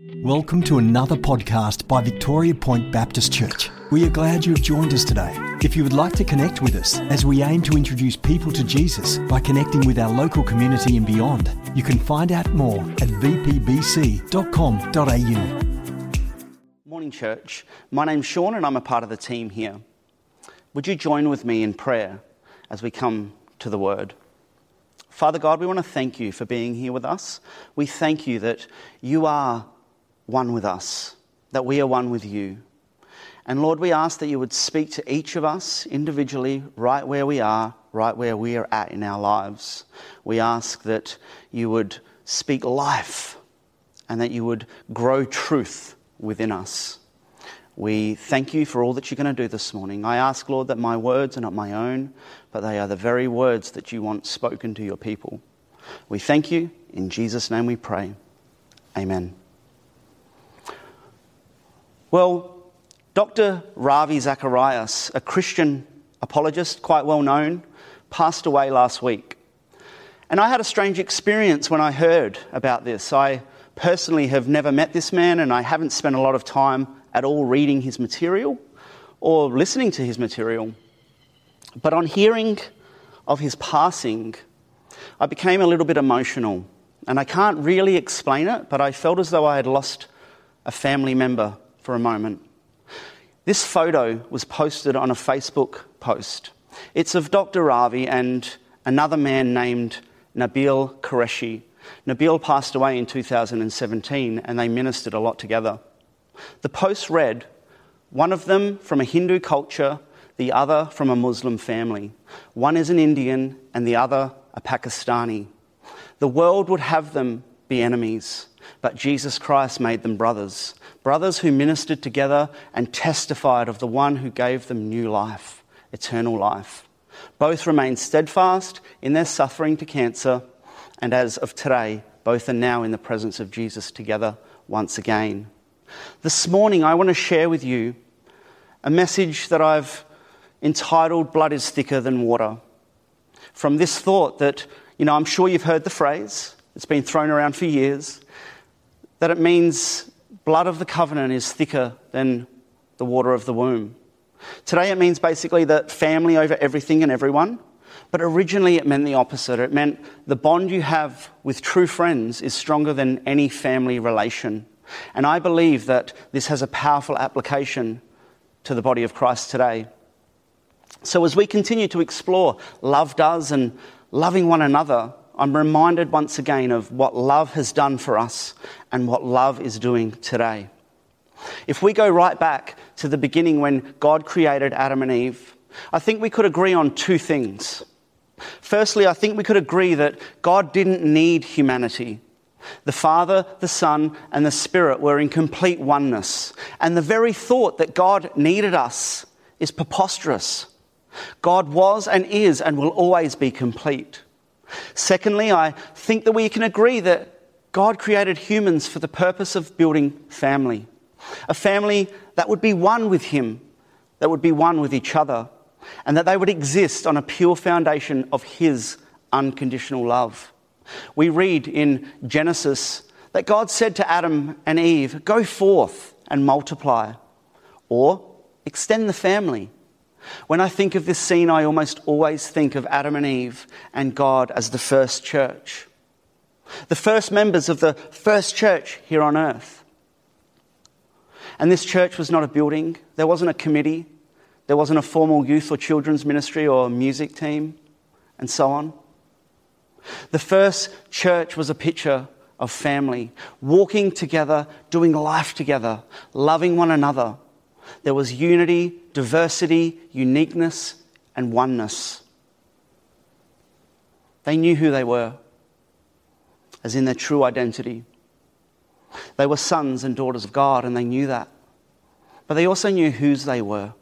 Welcome to another podcast by Victoria Point Baptist Church. We are glad you have joined us today. If you would like to connect with us as we aim to introduce people to Jesus by connecting with our local community and beyond, you can find out more at vpbc.com.au. Morning, church. My name's Sean and I'm a part of the team here. Would you join with me in prayer as we come to the Word? Father God, we want to thank you for being here with us. We thank you that you are one with us, that we are one with you. And Lord, we ask that you would speak to each of us individually, right where we are, right where we are at in our lives. We ask that you would speak life and that you would grow truth within us. We thank you for all that you're going to do this morning. I ask, Lord, that my words are not my own, but they are the very words that you want spoken to your people. We thank you. In Jesus' name we pray. Amen. Well, Dr. Ravi Zacharias, a Christian apologist, quite well known, passed away last week. And I had a strange experience when I heard about this. I personally have never met this man, and I haven't spent a lot of time at all reading his material or listening to his material. But on hearing of his passing, I became a little bit emotional. And I can't really explain it, but I felt as though I had lost a family member for a moment. This photo was posted on a Facebook post. It's of Dr. Ravi and another man named Nabil Qureshi. Nabil passed away in 2017 and they ministered a lot together. The post read, one of them from a Hindu culture, the other from a Muslim family. One is an Indian and the other a Pakistani. The world would have them be enemies, but Jesus Christ made them brothers brothers who ministered together and testified of the one who gave them new life, eternal life. Both remained steadfast in their suffering to cancer, and as of today, both are now in the presence of Jesus together once again. This morning, I want to share with you a message that I've entitled Blood is Thicker Than Water. From this thought that, you know, I'm sure you've heard the phrase, it's been thrown around for years, that it means blood of the covenant is thicker than the water of the womb. Today it means basically that family over everything and everyone, but originally it meant the opposite. It meant the bond you have with true friends is stronger than any family relation. And I believe that this has a powerful application to the body of Christ today. So as we continue to explore love does and loving one another, I'm reminded once again of what love has done for us and what love is doing today. If we go right back to the beginning when God created Adam and Eve, I think we could agree on two things. Firstly, I think we could agree that God didn't need humanity. The Father, the Son, and the Spirit were in complete oneness. And the very thought that God needed us is preposterous. God was and is and will always be complete. Secondly, I think that we can agree that God created humans for the purpose of building family. A family that would be one with Him, that would be one with each other, and that they would exist on a pure foundation of His unconditional love. We read in Genesis that God said to Adam and Eve, Go forth and multiply, or extend the family. When I think of this scene, I almost always think of Adam and Eve and God as the first church, the first members of the first church here on earth. And this church was not a building, there wasn't a committee, there wasn't a formal youth or children's ministry or music team, and so on. The first church was a picture of family, walking together, doing life together, loving one another there was unity, diversity, uniqueness, and oneness. They knew who they were, as in their true identity. They were sons and daughters of God, and they knew that. But they also knew whose they were.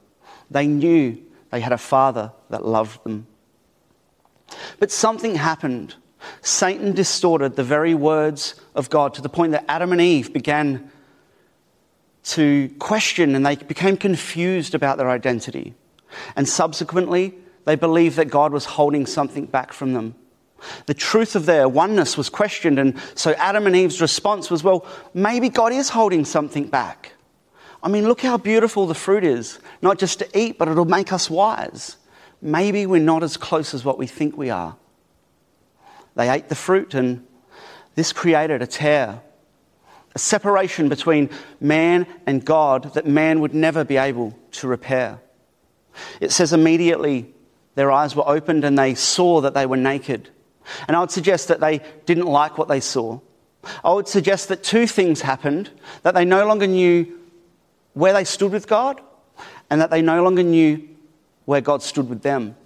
They knew they had a father that loved them. But something happened. Satan distorted the very words of God to the point that Adam and Eve began to question and they became confused about their identity. And subsequently, they believed that God was holding something back from them. The truth of their oneness was questioned, and so Adam and Eve's response was, well, maybe God is holding something back. I mean, look how beautiful the fruit is, not just to eat, but it'll make us wise. Maybe we're not as close as what we think we are. They ate the fruit, and this created a tear, a separation between man and God that man would never be able to repair. It says immediately their eyes were opened and they saw that they were naked. And I would suggest that they didn't like what they saw. I would suggest that two things happened that they no longer knew where they stood with God and that they no longer knew where God stood with them.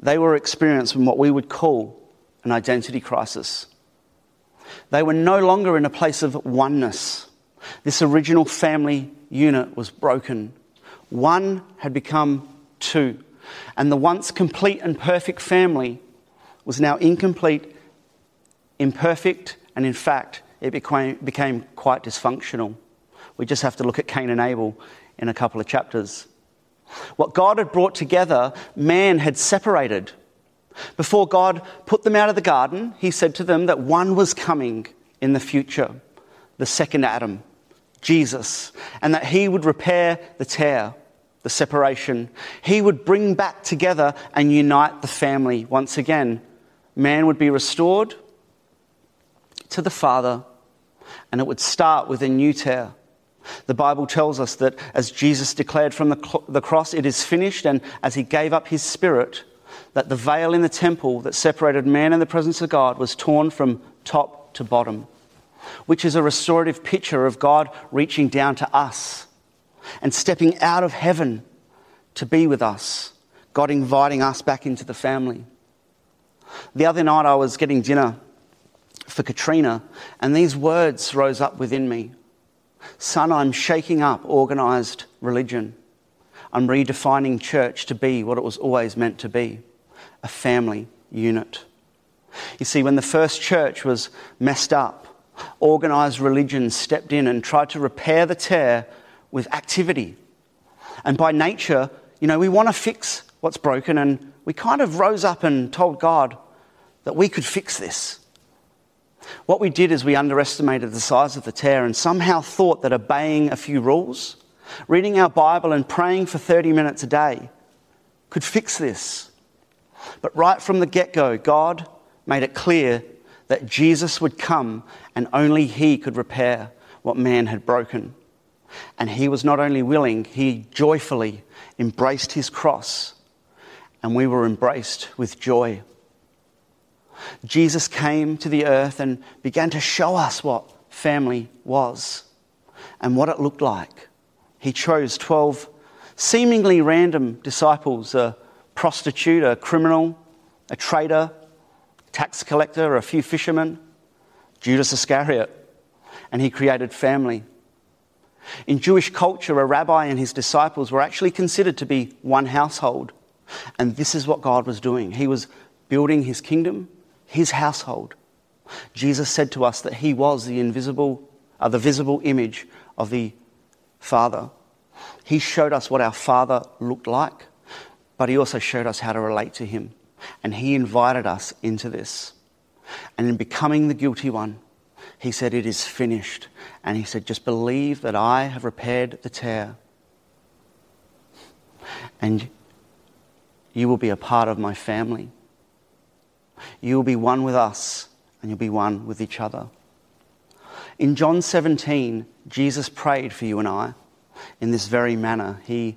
They were experiencing what we would call an identity crisis. They were no longer in a place of oneness. This original family unit was broken. One had become two. And the once complete and perfect family was now incomplete, imperfect, and in fact, it became, became quite dysfunctional. We just have to look at Cain and Abel in a couple of chapters. What God had brought together, man had separated. Before God put them out of the garden, he said to them that one was coming in the future, the second Adam, Jesus, and that he would repair the tear, the separation. He would bring back together and unite the family once again. Man would be restored to the Father, and it would start with a new tear. The Bible tells us that as Jesus declared from the, the cross, it is finished, and as he gave up his spirit, that the veil in the temple that separated man and the presence of God was torn from top to bottom, which is a restorative picture of God reaching down to us and stepping out of heaven to be with us, God inviting us back into the family. The other night I was getting dinner for Katrina, and these words rose up within me Son, I'm shaking up organised religion. I'm redefining church to be what it was always meant to be a family unit. You see, when the first church was messed up, organised religion stepped in and tried to repair the tear with activity. And by nature, you know, we want to fix what's broken, and we kind of rose up and told God that we could fix this. What we did is we underestimated the size of the tear and somehow thought that obeying a few rules, reading our Bible, and praying for 30 minutes a day could fix this. But right from the get go, God made it clear that Jesus would come and only He could repair what man had broken. And He was not only willing, He joyfully embraced His cross, and we were embraced with joy. Jesus came to the earth and began to show us what family was and what it looked like. He chose 12 seemingly random disciples a prostitute, a criminal, a traitor, tax collector, a few fishermen, Judas Iscariot, and he created family. In Jewish culture, a rabbi and his disciples were actually considered to be one household. And this is what God was doing. He was building his kingdom his household. Jesus said to us that he was the invisible, uh, the visible image of the Father. He showed us what our Father looked like, but he also showed us how to relate to him. And he invited us into this. And in becoming the guilty one, he said, It is finished. And he said, Just believe that I have repaired the tear. And you will be a part of my family. You will be one with us and you'll be one with each other. In John 17, Jesus prayed for you and I in this very manner. He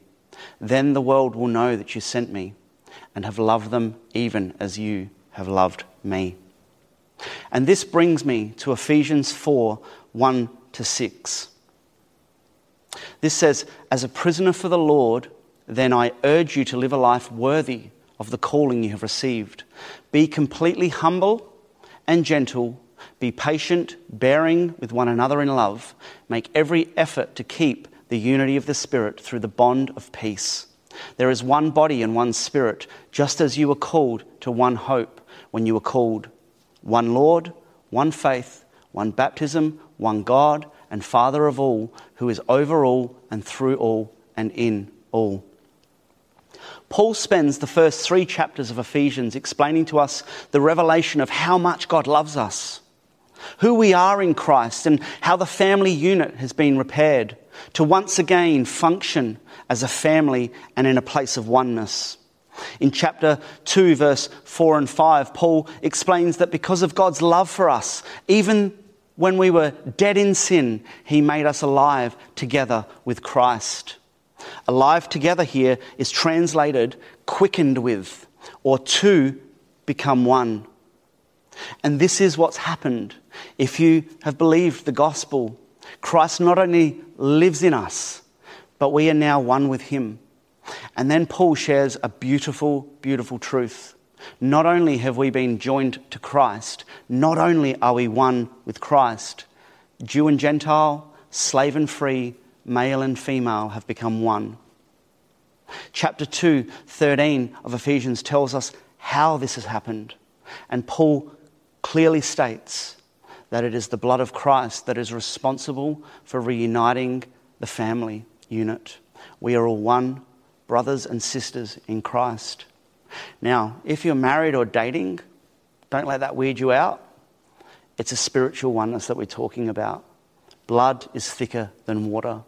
Then the world will know that you sent me and have loved them even as you have loved me. And this brings me to Ephesians 4 1 to 6. This says, As a prisoner for the Lord, then I urge you to live a life worthy of the calling you have received. Be completely humble and gentle, Be patient, bearing with one another in love. Make every effort to keep the unity of the Spirit through the bond of peace. There is one body and one Spirit, just as you were called to one hope when you were called. One Lord, one faith, one baptism, one God and Father of all, who is over all and through all and in all. Paul spends the first three chapters of Ephesians explaining to us the revelation of how much God loves us who we are in Christ, and how the family unit has been repaired to once again function as a family and in a place of oneness. In chapter 2, verse 4 and 5, Paul explains that because of God's love for us, even when we were dead in sin, he made us alive together with Christ. Alive together here is translated quickened with, or to become one. And this is what's happened. If you have believed the gospel, Christ not only lives in us, but we are now one with him. And then Paul shares a beautiful, beautiful truth. Not only have we been joined to Christ, not only are we one with Christ, Jew and Gentile, slave and free, male and female have become one. Chapter 2, 13 of Ephesians tells us how this has happened. And Paul clearly states that it is the blood of Christ that is responsible for reuniting the family unit. We are all one, brothers and sisters in Christ. Now, if you're married or dating, don't let that weird you out. It's a spiritual oneness that we're talking about. Blood is thicker than water.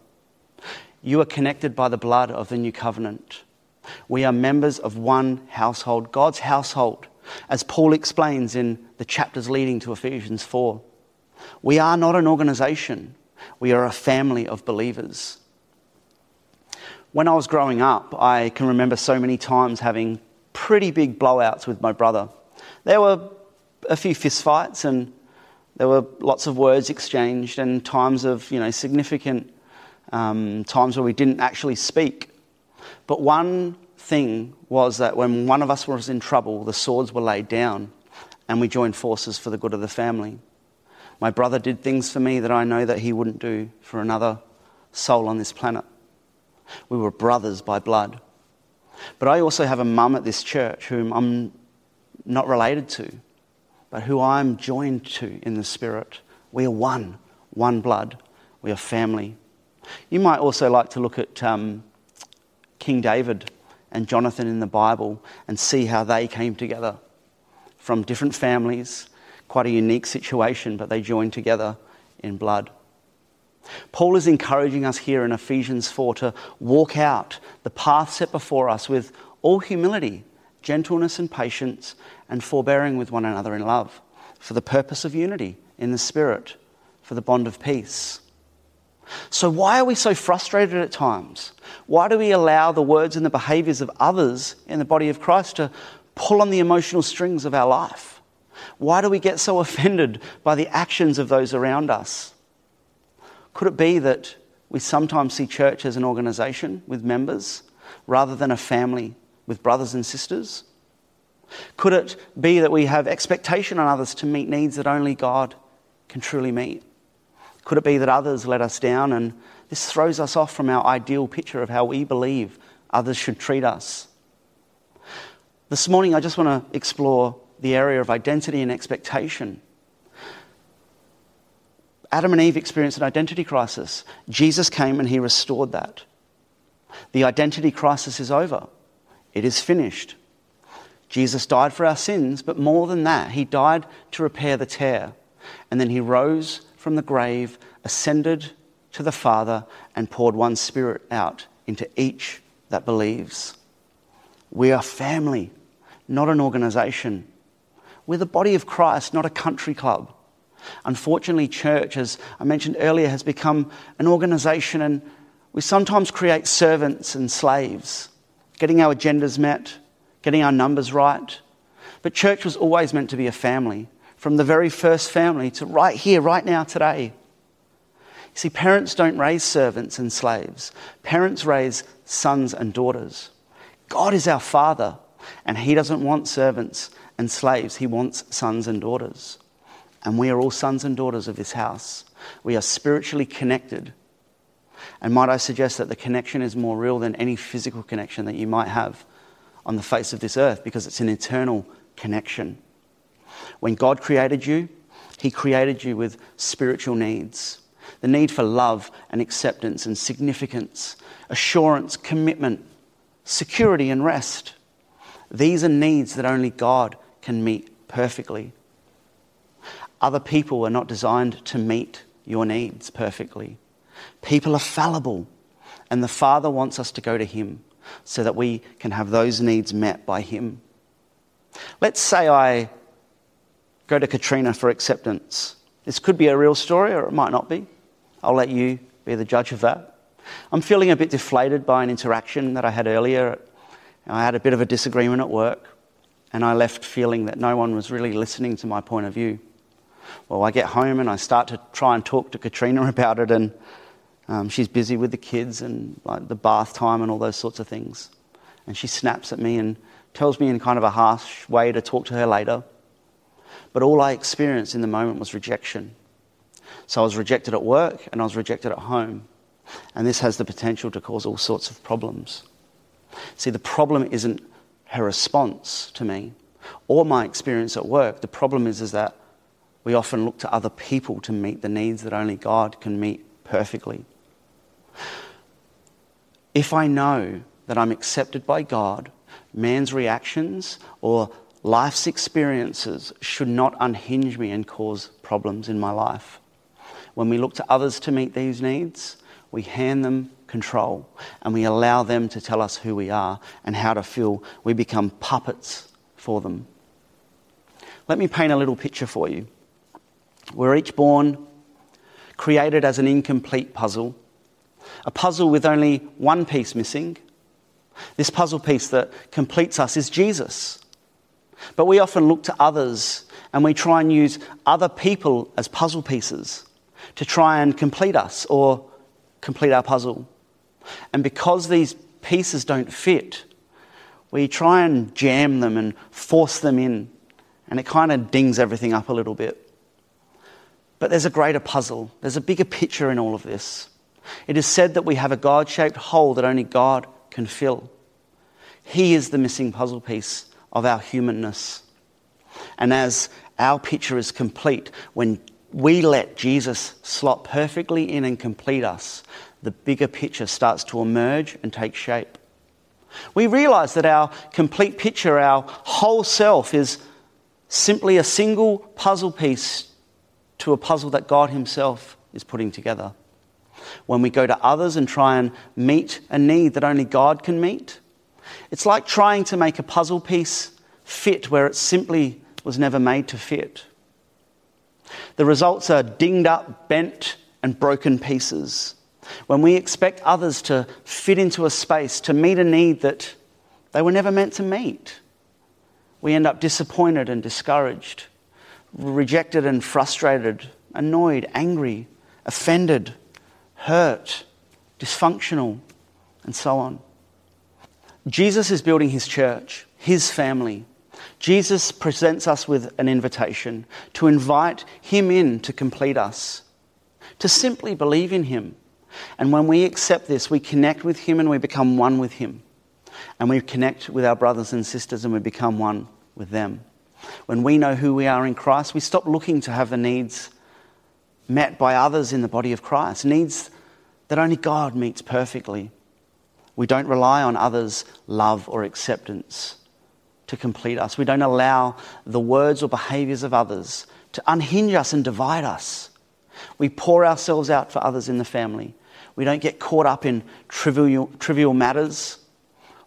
You are connected by the blood of the new covenant. We are members of one household, God's household as Paul explains in the chapters leading to Ephesians 4. We are not an organization, we are a family of believers. When I was growing up, I can remember so many times having pretty big blowouts with my brother. There were a few fistfights and there were lots of words exchanged and times of you know significant um, times where we didn't actually speak. But one thing was that when one of us was in trouble, the swords were laid down and we joined forces for the good of the family. My brother did things for me that I know that he wouldn't do for another soul on this planet. We were brothers by blood. But I also have a mum at this church whom I'm not related to, but who I'm joined to in the spirit. We are one, one blood. We are family. You might also like to look at um, King David and Jonathan in the Bible and see how they came together from different families, quite a unique situation, but they joined together in blood. Paul is encouraging us here in Ephesians 4 to walk out the path set before us with all humility, gentleness, and patience, and forbearing with one another in love, for the purpose of unity in the Spirit, for the bond of peace. So, why are we so frustrated at times? Why do we allow the words and the behaviors of others in the body of Christ to pull on the emotional strings of our life? Why do we get so offended by the actions of those around us? Could it be that we sometimes see church as an organization with members rather than a family with brothers and sisters? Could it be that we have expectation on others to meet needs that only God can truly meet? Could it be that others let us down and this throws us off from our ideal picture of how we believe others should treat us? This morning, I just want to explore the area of identity and expectation. Adam and Eve experienced an identity crisis. Jesus came and he restored that. The identity crisis is over, it is finished. Jesus died for our sins, but more than that, he died to repair the tear. And then he rose from the grave, ascended to the Father, and poured one Spirit out into each that believes. We are family, not an organization. We're the body of Christ, not a country club. Unfortunately, church, as I mentioned earlier, has become an organization, and we sometimes create servants and slaves, getting our agendas met, getting our numbers right. But church was always meant to be a family from the very first family to right here, right now, today. You see, parents don't raise servants and slaves, parents raise sons and daughters. God is our Father, and He doesn't want servants and slaves, He wants sons and daughters. And we are all sons and daughters of this house. We are spiritually connected. And might I suggest that the connection is more real than any physical connection that you might have on the face of this earth because it's an eternal connection. When God created you, He created you with spiritual needs the need for love and acceptance and significance, assurance, commitment, security, and rest. These are needs that only God can meet perfectly. Other people are not designed to meet your needs perfectly. People are fallible, and the Father wants us to go to Him so that we can have those needs met by Him. Let's say I go to Katrina for acceptance. This could be a real story or it might not be. I'll let you be the judge of that. I'm feeling a bit deflated by an interaction that I had earlier. I had a bit of a disagreement at work, and I left feeling that no one was really listening to my point of view. Well, I get home and I start to try and talk to Katrina about it, and um, she's busy with the kids and like the bath time and all those sorts of things. And she snaps at me and tells me in kind of a harsh way to talk to her later. But all I experienced in the moment was rejection. So I was rejected at work and I was rejected at home. And this has the potential to cause all sorts of problems. See, the problem isn't her response to me or my experience at work. The problem is, is that we often look to other people to meet the needs that only God can meet perfectly. If I know that I'm accepted by God, man's reactions or life's experiences should not unhinge me and cause problems in my life. When we look to others to meet these needs, we hand them control and we allow them to tell us who we are and how to feel. We become puppets for them. Let me paint a little picture for you. We're each born created as an incomplete puzzle, a puzzle with only one piece missing. This puzzle piece that completes us is Jesus. But we often look to others and we try and use other people as puzzle pieces to try and complete us or complete our puzzle. And because these pieces don't fit, we try and jam them and force them in, and it kind of dings everything up a little bit. But there's a greater puzzle, there's a bigger picture in all of this. It is said that we have a God shaped hole that only God can fill. He is the missing puzzle piece of our humanness. And as our picture is complete, when we let Jesus slot perfectly in and complete us, the bigger picture starts to emerge and take shape. We realize that our complete picture, our whole self, is simply a single puzzle piece to a puzzle that God Himself is putting together. When we go to others and try and meet a need that only God can meet, it's like trying to make a puzzle piece fit where it simply was never made to fit. The results are dinged up, bent, and broken pieces. When we expect others to fit into a space, to meet a need that they were never meant to meet, we end up disappointed and discouraged, rejected and frustrated, annoyed, angry, offended, hurt, dysfunctional, and so on. Jesus is building his church, his family, Jesus presents us with an invitation to invite Him in to complete us, to simply believe in Him. And when we accept this, we connect with Him and we become one with Him. And we connect with our brothers and sisters and we become one with them. When we know who we are in Christ, we stop looking to have the needs met by others in the body of Christ, needs that only God meets perfectly. We don't rely on others' love or acceptance to complete us. We don't allow the words or behaviors of others to unhinge us and divide us. We pour ourselves out for others in the family. We don't get caught up in trivial, trivial matters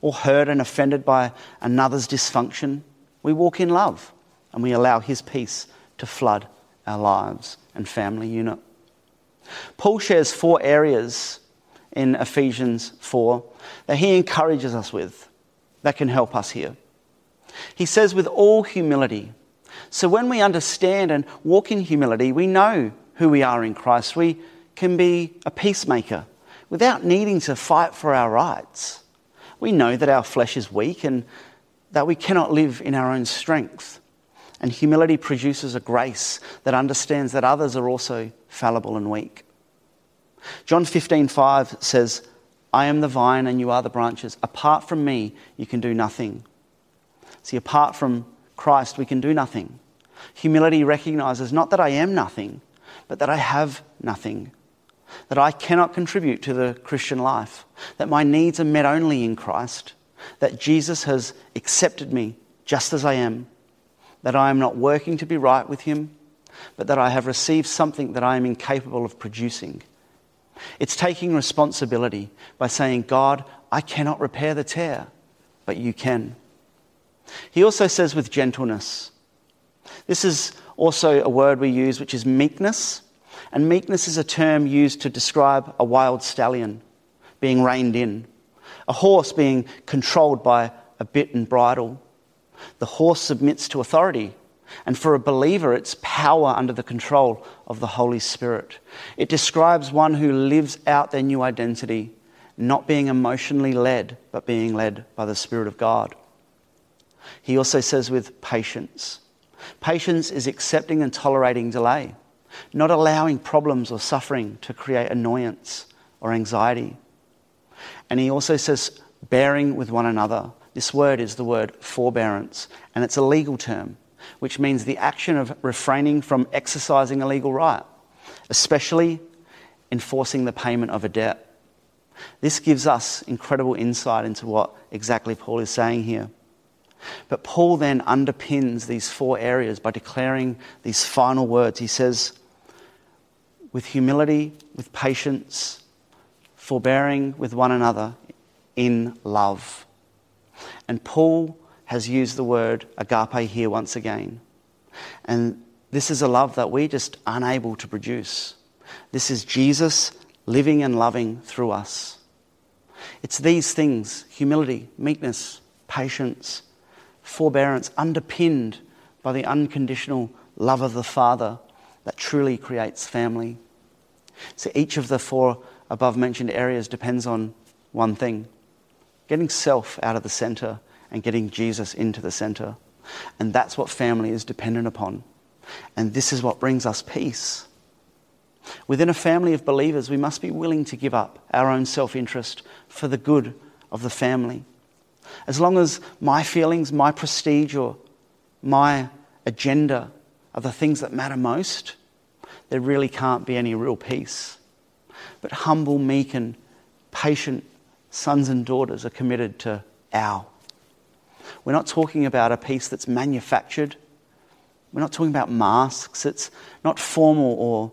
or hurt and offended by another's dysfunction. We walk in love and we allow His peace to flood our lives and family unit. Paul shares four areas in Ephesians 4 that he encourages us with that can help us here. He says, with all humility. So when we understand and walk in humility, we know who we are in Christ. We can be a peacemaker without needing to fight for our rights. We know that our flesh is weak and that we cannot live in our own strength. And humility produces a grace that understands that others are also fallible and weak. John 15:5 says, "I am the vine and you are the branches. Apart from me, you can do nothing." See, apart from Christ, we can do nothing. Humility recognizes not that I am nothing, but that I have nothing. That I cannot contribute to the Christian life. That my needs are met only in Christ. That Jesus has accepted me just as I am. That I am not working to be right with Him, but that I have received something that I am incapable of producing. It's taking responsibility by saying, God, I cannot repair the tear, but you can. He also says with gentleness. This is also a word we use, which is meekness. And meekness is a term used to describe a wild stallion being reined in, a horse being controlled by a bit and bridle. The horse submits to authority, and for a believer, it's power under the control of the Holy Spirit. It describes one who lives out their new identity, not being emotionally led, but being led by the Spirit of God. He also says with patience. Patience is accepting and tolerating delay, not allowing problems or suffering to create annoyance or anxiety. And he also says bearing with one another. This word is the word forbearance, and it's a legal term, which means the action of refraining from exercising a legal right, especially enforcing the payment of a debt. This gives us incredible insight into what exactly Paul is saying here. But Paul then underpins these four areas by declaring these final words. He says, with humility, with patience, forbearing with one another in love. And Paul has used the word agape here once again. And this is a love that we're just unable to produce. This is Jesus living and loving through us. It's these things humility, meekness, patience, forbearance underpinned by the unconditional love of the Father that truly creates family. So each of the four above mentioned areas depends on one thing getting self out of the center and getting Jesus into the center. And that's what family is dependent upon. And this is what brings us peace. Within a family of believers, we must be willing to give up our own self interest for the good of the family. As long as my feelings, my prestige, or my agenda are the things that matter most, there really can't be any real peace. But humble, meek, and patient sons and daughters are committed to our. We're not talking about a peace that's manufactured. We're not talking about masks. It's not formal or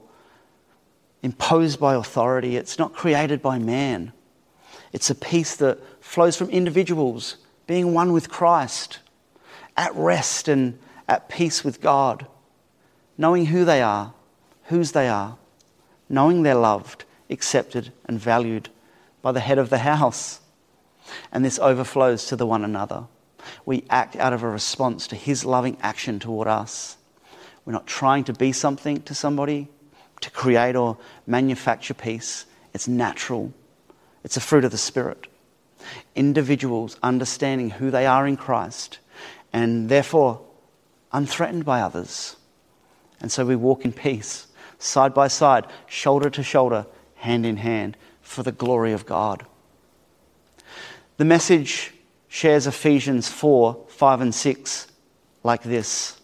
imposed by authority. It's not created by man. It's a peace that flows from individuals being one with Christ, at rest and at peace with God, knowing who they are, whose they are, knowing they're loved, accepted, and valued by the head of the house. And this overflows to the one another. We act out of a response to his loving action toward us. We're not trying to be something to somebody, to create or manufacture peace. It's natural, it's a fruit of the Spirit individuals understanding who they are in Christ and therefore unthreatened by others. And so we walk in peace, side by side, shoulder to shoulder, hand in hand, for the glory of God. The message shares Ephesians 4 5 and 6 like this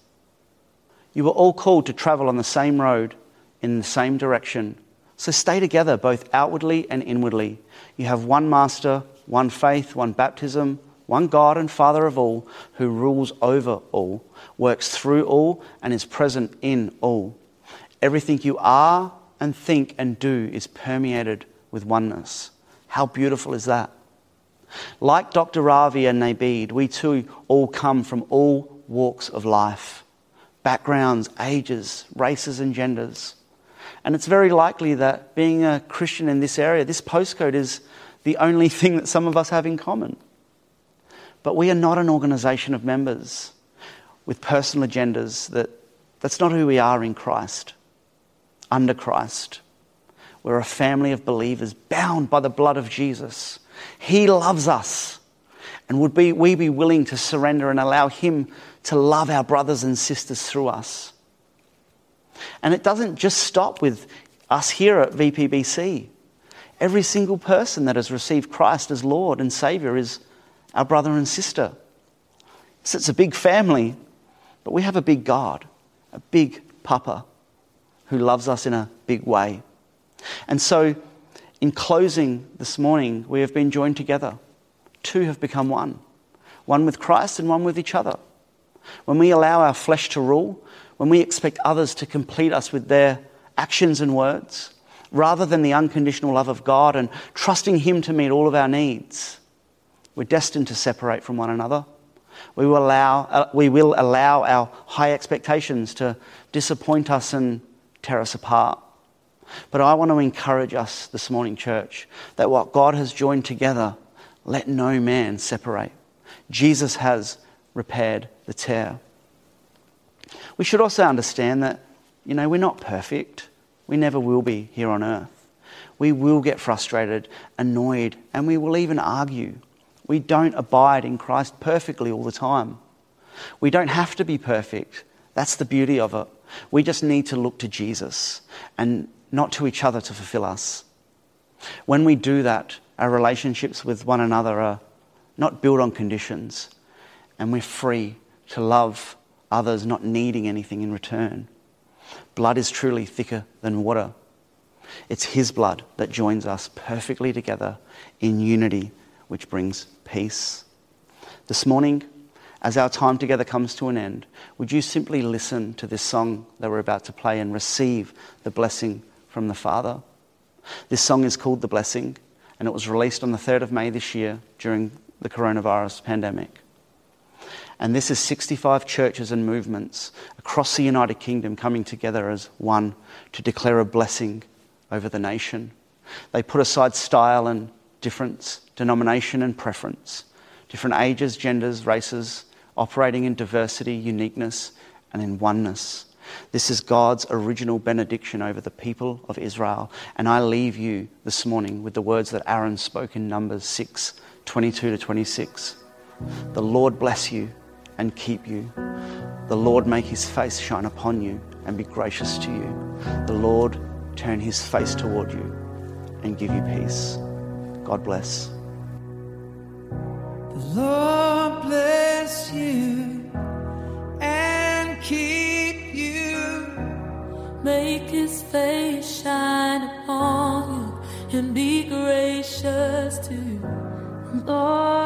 You were all called to travel on the same road in the same direction. So stay together, both outwardly and inwardly. You have one master one faith, one baptism, one God and Father of all, who rules over all, works through all, and is present in all. Everything you are and think and do is permeated with oneness. How beautiful is that? Like Dr. Ravi and Nabil, we too all come from all walks of life backgrounds, ages, races, and genders. And it's very likely that being a Christian in this area, this postcode is the only thing that some of us have in common. But we are not an organization of members with personal agendas. That, that's not who we are in Christ, under Christ. We're a family of believers bound by the blood of Jesus. He loves us. And would be, we be willing to surrender and allow Him to love our brothers and sisters through us. And it doesn't just stop with us here at VPBC. Every single person that has received Christ as Lord and Saviour is our brother and sister. So it's a big family, but we have a big God, a big Papa who loves us in a big way. And so, in closing this morning, we have been joined together. Two have become one one with Christ and one with each other. When we allow our flesh to rule, when we expect others to complete us with their actions and words, rather than the unconditional love of God and trusting Him to meet all of our needs, we're destined to separate from one another. We will allow, uh, we will allow our high expectations to disappoint us and tear us apart. But I want to encourage us this morning, church, that what God has joined together, let no man separate. Jesus has repaired the tear. We should also understand that, you know, we're not perfect. We never will be here on earth. We will get frustrated, annoyed, and we will even argue. We don't abide in Christ perfectly all the time. We don't have to be perfect. That's the beauty of it. We just need to look to Jesus and not to each other to fulfill us. When we do that, our relationships with one another are not built on conditions, and we're free to love others not needing anything in return. Blood is truly thicker than water. It's His blood that joins us perfectly together in unity, which brings peace. This morning, as our time together comes to an end, would you simply listen to this song that we're about to play and receive the blessing from the Father? This song is called The Blessing, and it was released on the 3rd of May this year during the coronavirus pandemic. And this is 65 churches and movements across the United Kingdom coming together as one to declare a blessing over the nation. They put aside style and difference, denomination and preference, different ages, genders, races, operating in diversity, uniqueness, and in oneness. This is God's original benediction over the people of Israel. And I leave you this morning with the words that Aaron spoke in Numbers 6 22 to 26. The Lord bless you and keep you. The Lord make his face shine upon you and be gracious to you. The Lord turn his face toward you and give you peace. God bless. The Lord bless and be gracious to you. Lord,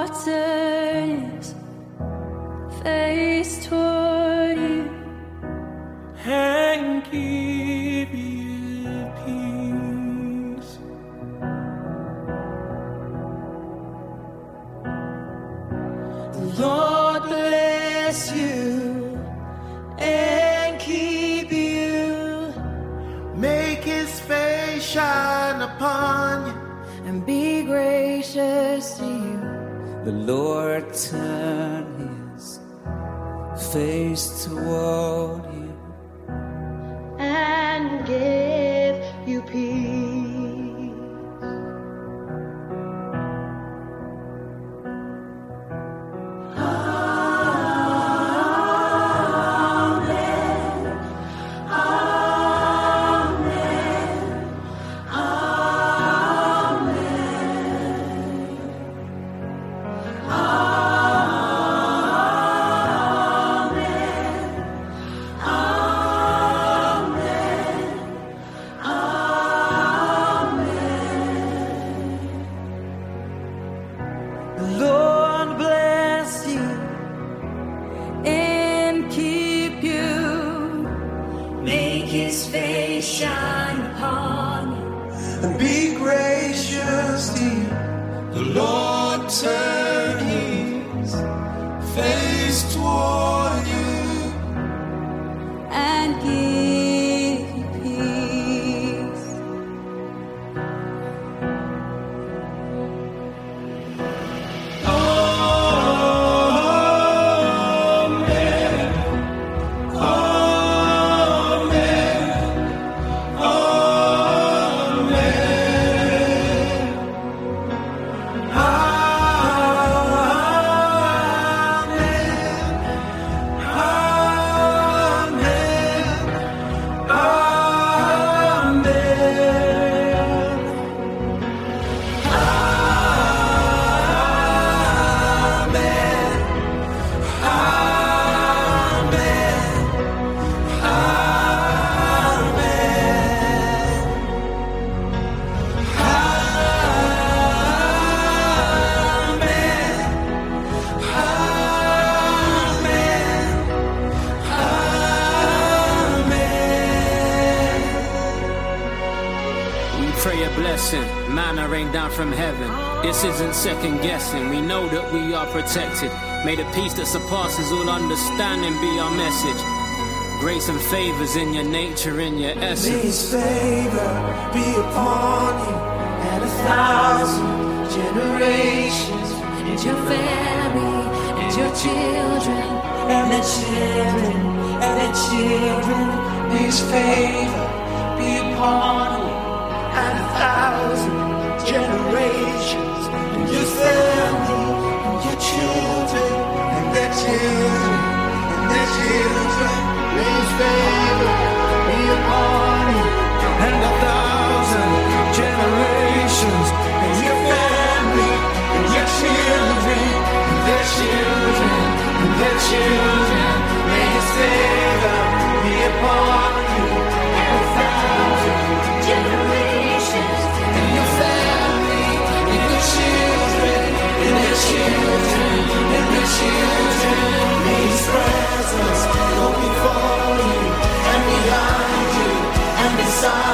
This isn't second guessing. We know that we are protected. May the peace that surpasses all understanding be our message. Grace and favors in your nature, in your essence. May essence. His favor be upon you and a thousand generations. and your family and your children. and their children, and their children. May His favor be upon you and a thousand generations. Children, and their children, and their children. His favor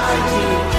find you.